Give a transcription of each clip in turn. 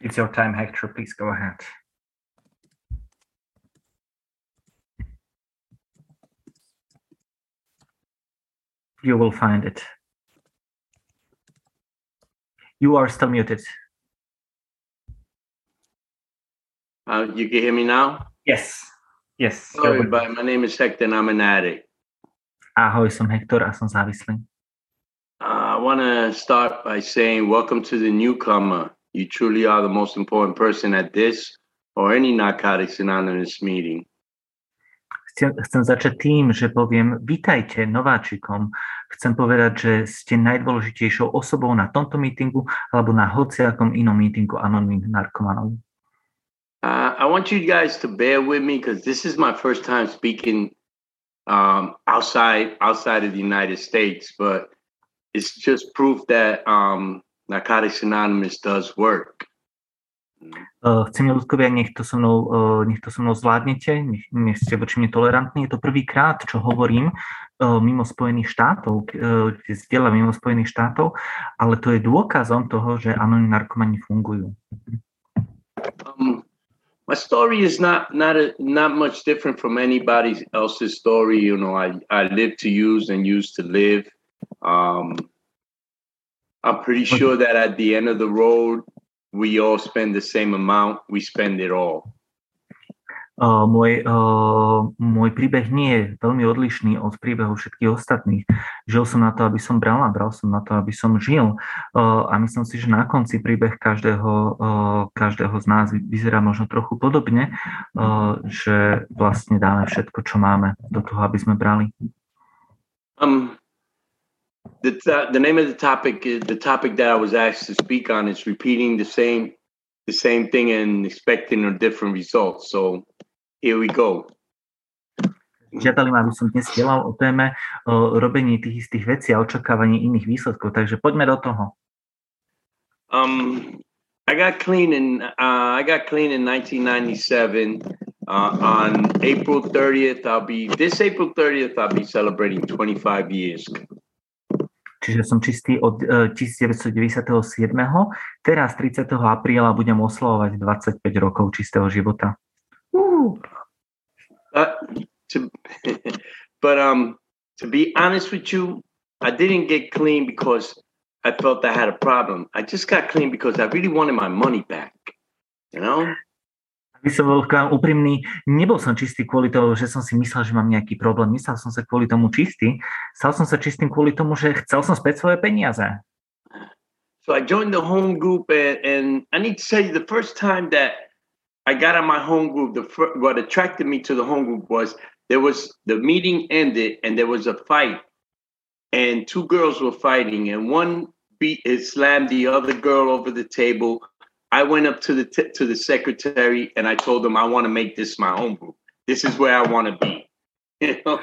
It's your time, Hector. Please go ahead. You will find it. You are still muted. Uh, you can hear me now? Yes. Yes. Hello, everybody. My name is Hector and I'm an addict. Ahoj, som Hector a som závislý. Uh, I want to start by saying welcome to the newcomer. You truly are the most important person at this or any Narcotics Anonymous meeting. Chcem, chcem začať tým, že poviem, vítajte nováčikom. Povedať, že ste najdôležitejšou osobou na tomto alebo na hociakom inom anonimných narkomanov. Uh, I want you guys to bear with me because this is my first time speaking um, outside outside of the United States, but it's just proof that um, Narcotics Anonymous does work. Uh, chcem ľudkovia, nech to so mnou, uh, nech to so mnou zvládnete, nech, nech ste voči mne tolerantní. Je to prvýkrát, čo hovorím uh, mimo Spojených štátov, kde zdieľam mimo Spojených štátov, ale to je dôkazom toho, že anonimní narkomani fungujú. Um, my story is not not a, not much different from anybody else's story. You know, I I live to use and use to live. Um, I'm pretty sure that at the end of the road, we all spend the same amount, we spend it all. Uh, môj, uh, môj príbeh nie je veľmi odlišný od príbehu všetkých ostatných. Žil som na to, aby som bral a bral som na to, aby som žil. Uh, a myslím si, že na konci príbeh každého, uh, každého z nás vyzerá možno trochu podobne, uh, že vlastne dáme všetko, čo máme do toho, aby sme brali. Um, the the name of the topic is the topic that I was asked to speak on is repeating the same the same thing and expecting a different result. So here we go. Žiadali ma, aby som dnes delal o téme o robení tých istých vecí a očakávanie iných výsledkov, takže poďme do toho. Um, I got clean in uh, I got clean in 1997. Uh, on April 30th, I'll be this April 30th. I'll be celebrating 25 years. Čiže som čistý od 1997. Teraz 30. apríla budem oslavovať 25 rokov čistého života. Uh, to, but um, to be honest with you, I didn't get clean because I felt I had a problem. I just got clean because I really wanted my money back. You know? Aby som bol úprimný, nebol som čistý kvôli tomu, že som si myslel, že mám nejaký problém. Myslel som sa kvôli tomu čistý. Stal som sa čistým kvôli tomu, že chcel som späť svoje peniaze. So I joined the home group and, and I need to tell you the first time that I got on my home group, the what attracted me to the home group was there was the meeting ended and there was a fight and two girls were fighting and one beat slammed the other girl over the table I went up to the t- to the secretary and I told him I want to make this my home group. This is where I want to be.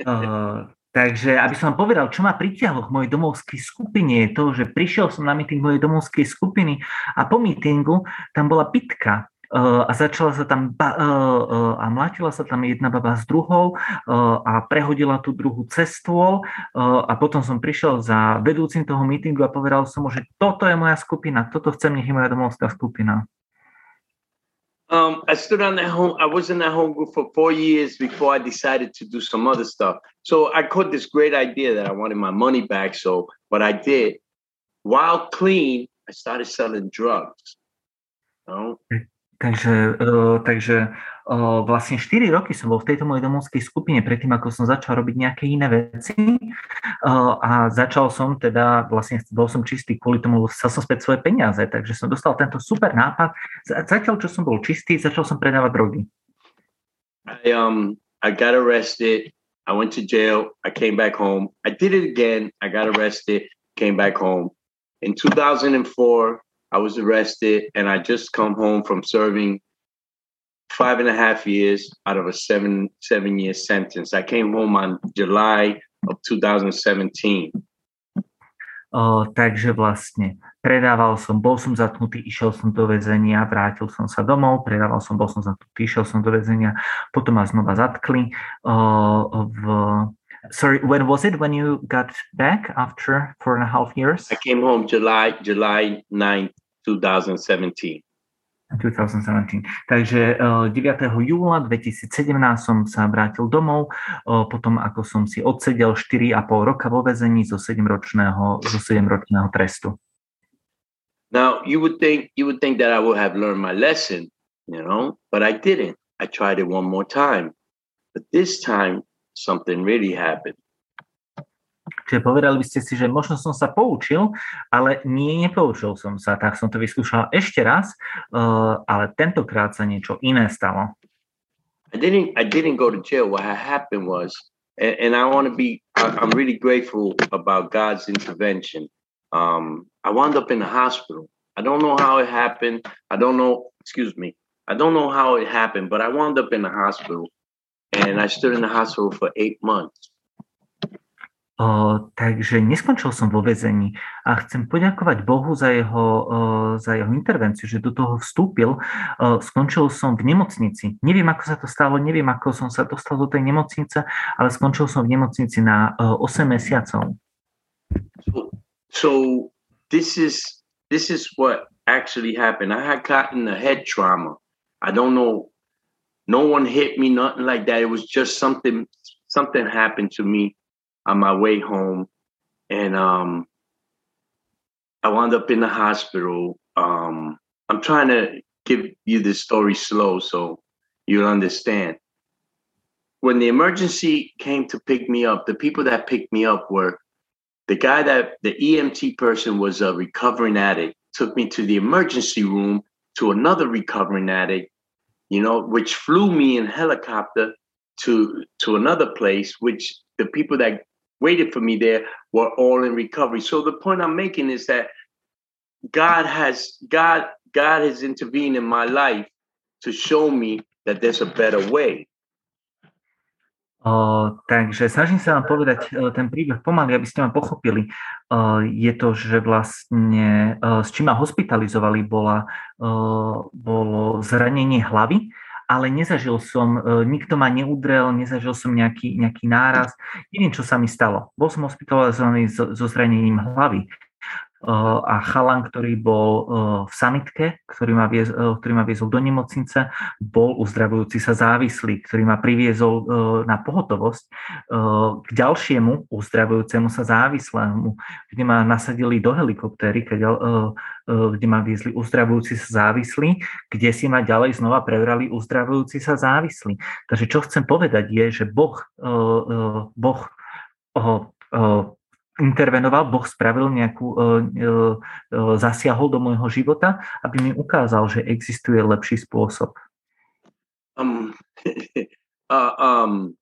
Uh, takže aby som povedal, čo ma pritiahlo k mojej domovskej skupine, je to, že prišiel som na meeting mojej domovskej skupiny a po meetingu tam bola bitka uh, a začala sa tam ba- uh, uh, a mlátila sa tam jedna baba s druhou uh, a prehodila tú druhú cez stôl a potom som prišiel za vedúcim toho meetingu a povedal som mu, že toto je moja skupina, toto chcem, nech moja domovská skupina. Um, I stood on that home. I was in that home group for four years before I decided to do some other stuff. So I caught this great idea that I wanted my money back. So what I did, while clean, I started selling drugs. You know? Takže, uh, takže uh, vlastne 4 roky som bol v tejto mojej domovskej skupine predtým, ako som začal robiť nejaké iné veci uh, a začal som teda, vlastne bol som čistý kvôli tomu, chcel som späť svoje peniaze, takže som dostal tento super nápad. Zatiaľ, čo som bol čistý, začal som predávať drogy. I, um, I got arrested, I went to jail, I came back home, I did it again, I got arrested, came back home. In 2004, I was arrested and I just come home from serving five and a half years out of a seven seven year sentence. I came home on July of 2017. O, takže vlastne predával som, bol som zatknutý, išiel som do väzenia, vrátil som sa domov, predával som, bol som zatknutý, išiel som do väzenia, potom ma znova zatkli. O, v, sorry, when was it when you got back after four and a half years? I came home July July 9th, 2017. 2017. Takže 9. júla 2017 som sa vrátil domov, potom ako som si odsedel 4,5 roka vo vezení zo 7-ročného, zo 7-ročného trestu. Now you would think you would think that I would have learned my lesson, you know, but I didn't. I tried it one more time. But this time something really happened. Čiže povedali by ste si, že možno som sa poučil, ale nie, nepoučil som sa, tak som to vyskúšal ešte raz, uh, ale tentokrát sa niečo iné stalo. I didn't, I didn't go to jail. What happened was, and, and I want to be, I'm really grateful about God's intervention. Um, I wound up in the hospital. I don't know how it happened. I don't know, excuse me. I don't know how it happened, but I wound up in the hospital and I stood in the hospital for eight months. Uh, takže neskončil som vo vezení a chcem poďakovať Bohu za jeho, uh, za jeho intervenciu, že do toho vstúpil. Uh, skončil som v nemocnici. Neviem, ako sa to stalo, neviem, ako som sa dostal do tej nemocnice, ale skončil som v nemocnici na 8 mesiacov. So, so this is this is what actually happened. I had gotten a head trauma. I don't know. No one hit me, nothing like that. It was just something something happened to me on my way home, and um, I wound up in the hospital. Um, I'm trying to give you the story slow so you'll understand. When the emergency came to pick me up, the people that picked me up were the guy that the EMT person was a recovering addict, took me to the emergency room to another recovering addict, you know, which flew me in helicopter to to another place, which the people that waited for me there were all in recovery. So the point I'm making is that God has God God has intervened in my life to show me that there's a better way. Uh, takže snažím sa vám povedať ten príbeh pomaly, aby ste ma pochopili. Uh, je to, že vlastne uh, s čím ma hospitalizovali bola, uh, bolo zranenie hlavy ale nezažil som, e, nikto ma neudrel, nezažil som nejaký, nejaký náraz, neviem, čo sa mi stalo. Bol som hospitalizovaný so, so zranením hlavy a chalan, ktorý bol v sanitke, ktorý ma, viez, ktorý ma viezol do nemocnice, bol uzdravujúci sa závislý, ktorý ma priviezol na pohotovosť k ďalšiemu uzdravujúcemu sa závislému, kde ma nasadili do helikoptéry, kde ma viezli uzdravujúci sa závislí, kde si ma ďalej znova prevrali uzdravujúci sa závislí. Takže čo chcem povedať je, že Boh, boh intervenoval, Boh spravil nejakú, zasiahol do môjho života, aby mi ukázal, že existuje lepší spôsob. Um, uh, um,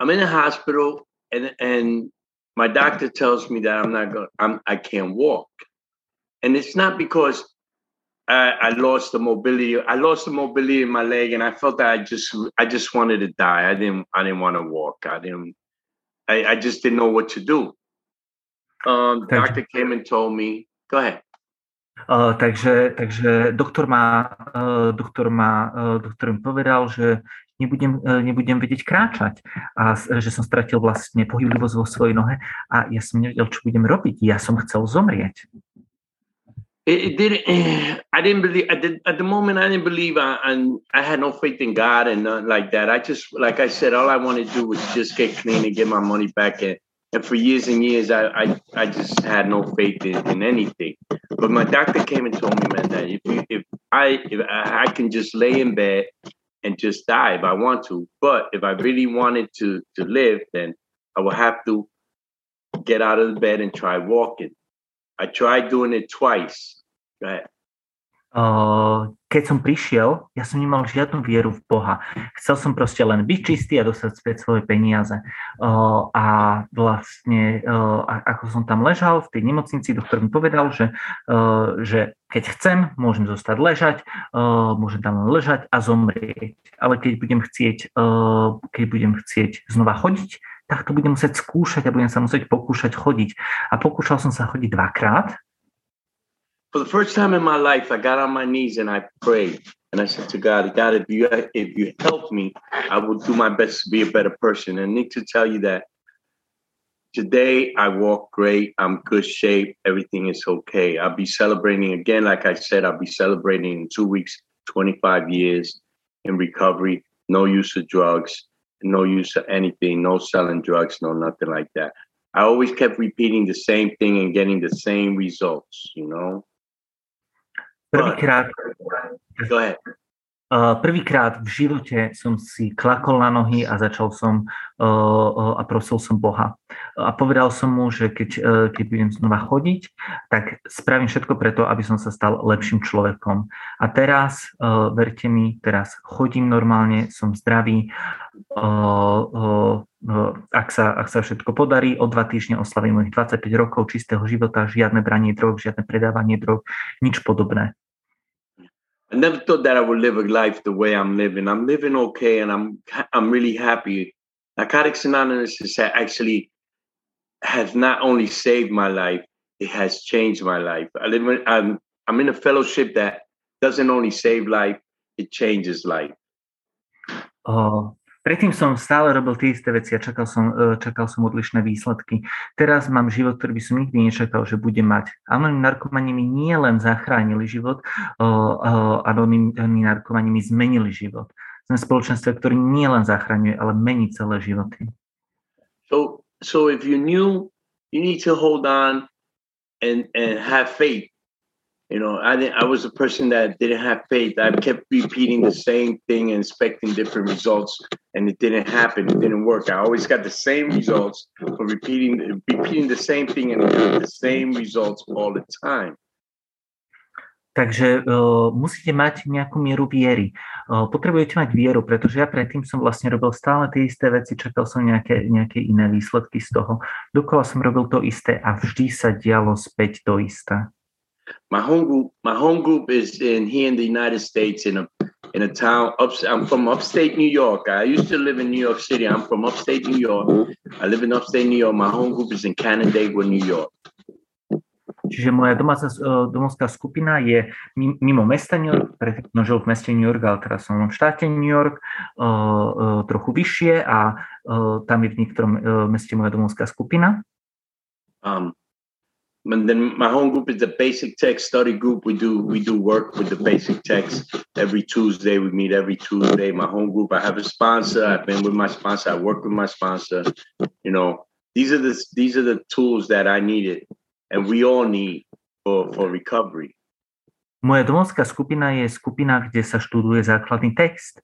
I'm in a hospital and and my doctor tells me that I'm not going I'm I can't walk. And it's not because I, I lost the mobility. I lost the mobility in my leg and I felt that I just I just wanted to die. I didn't I didn't want to walk. I didn't I, I just didn't know what to do. Um, doctor came and told me, go ahead. Uh, takže, takže doktor má, uh, doktor má, uh, doktor mi povedal, že nebudem, uh, nebudem vedieť kráčať a že som stratil vlastne pohyblivosť vo svojej nohe a ja som nevedel, čo budem robiť. Ja som chcel zomrieť. It, it didn't. I didn't believe. I did, at the moment, I didn't believe. I, I I had no faith in God and nothing like that. I just, like I said, all I wanted to do was just get clean and get my money back and and for years and years, I, I, I just had no faith in, in anything. But my doctor came and told me, man, that if you, if I if I can just lay in bed and just die if I want to, but if I really wanted to to live, then I would have to get out of the bed and try walking. I tried doing it twice. Go ahead. Uh, keď som prišiel, ja som nemal žiadnu vieru v Boha. Chcel som proste len byť čistý a dostať späť svoje peniaze. A vlastne, ako som tam ležal v tej nemocnici, doktor mi povedal, že, že keď chcem, môžem zostať ležať, môžem tam ležať a zomrieť. Ale keď budem chcieť, keď budem chcieť znova chodiť, tak to budem musieť skúšať a budem sa musieť pokúšať chodiť. A pokúšal som sa chodiť dvakrát for the first time in my life, I got on my knees and I prayed. And I said to God, God, if you if you help me, I will do my best to be a better person. And I need to tell you that today I walk great. I'm good shape. Everything is okay. I'll be celebrating again. Like I said, I'll be celebrating in two weeks, 25 years in recovery. No use of drugs, no use of anything, no selling drugs, no nothing like that. I always kept repeating the same thing and getting the same results, you know. But, go ahead. Prvýkrát v živote som si klakol na nohy a začal som a prosil som Boha. A povedal som mu, že keď, e, keď budem znova chodiť, tak spravím všetko preto, aby som sa stal lepším človekom. A teraz, e, verte mi, teraz chodím normálne, som zdravý, ak sa, ak sa všetko podarí, o dva týždne oslavím mojich 25 rokov čistého života, žiadne branie drog, žiadne predávanie drog, nič podobné. I never thought that I would live a life the way I'm living. I'm living okay, and I'm I'm really happy. Narcotics Anonymous has actually has not only saved my life, it has changed my life. I live in, I'm I'm in a fellowship that doesn't only save life, it changes life. Oh, Predtým som stále robil tie isté veci a čakal som, e, čakal som odlišné výsledky. Teraz mám život, ktorý by som nikdy nečakal, že budem mať. Anonimní narkomani mi nie len zachránili život, anonimní narkomani mi zmenili život. Sme spoločenstve, ktorý nie len zachraňuje, ale mení celé životy. So, so if you knew you need to hold on and, and have faith You know, I didn't, I was a person that didn't have faith. I kept repeating the same thing and expecting different results, and it didn't happen. It didn't work. I always got the same results for repeating repeating the same thing and the same results all the time. Takže uh, musíte mať nejakú mieru viery. Uh, potrebujete mať vieru, pretože ja predtým som vlastne robil stále tie isté veci, čakal som nejaké, nejaké iné výsledky z toho. Dokola som robil to isté a vždy sa dialo späť to isté. My home group my home group is in here in the united states in a in a town up i'm from upstate new york. I used to live in new york city. I'm from upstate new york. I live in upstate new york. My home group is in canandaigua new york. Čiže moja domáca, domovská skupina je mimo mesta New York, predtým žil v meste New York, ale teraz som v štáte New York, trochu vyššie a tam je v niektorom meste moja domovská skupina. Um, and then my home group is the basic text study group. We do we do work with the basic text every Tuesday. We meet every Tuesday. My home group. I have a sponsor. I've been with my sponsor. I work with my sponsor. You know, these are the these are the tools that I needed, and we all need for for recovery. Moja domovská skupina je skupina, kde sa študuje základný text,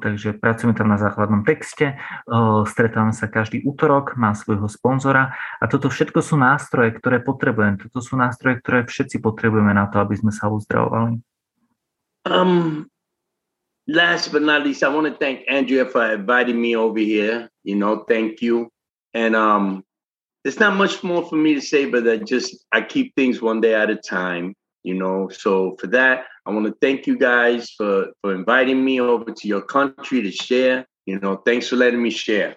takže pracujeme tam na základnom texte, stretávame sa každý útorok, má svojho sponzora a toto všetko sú nástroje, ktoré potrebujem. Toto sú nástroje, ktoré všetci potrebujeme na to, aby sme sa uzdravovali. Um, last but not least, I want to thank Andrea for inviting me over here. You know, thank you. And um, there's not much more for me to say, but I just I keep things one day at a time. You know so for that i want to thank you guys for for inviting me over to your country to share you know thanks for letting me share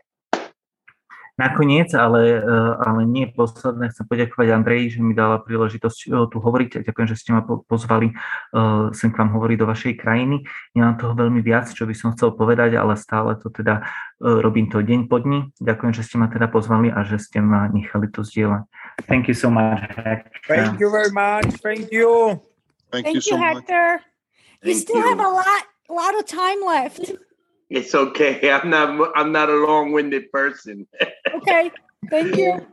Nakoniec, ale, eh, ale nie posledné, chcem poďakovať Andreji, že mi dala príležitosť eh, tu hovoriť a ďakujem, že ste ma pozvali uh, sem k vám hovoriť do vašej krajiny. Nemám toho veľmi viac, čo by som chcel povedať, ale stále to teda robím to deň po dni. Ďakujem, že ste ma teda pozvali a že ste ma nechali to zdieľať. Thank you so much, Hector. Thank you very much. Thank you. Thank, Thank you, so Hector. Much. You still you. have a lot, a lot of time left. It's okay. I'm not. I'm not a long-winded person. okay. Thank you.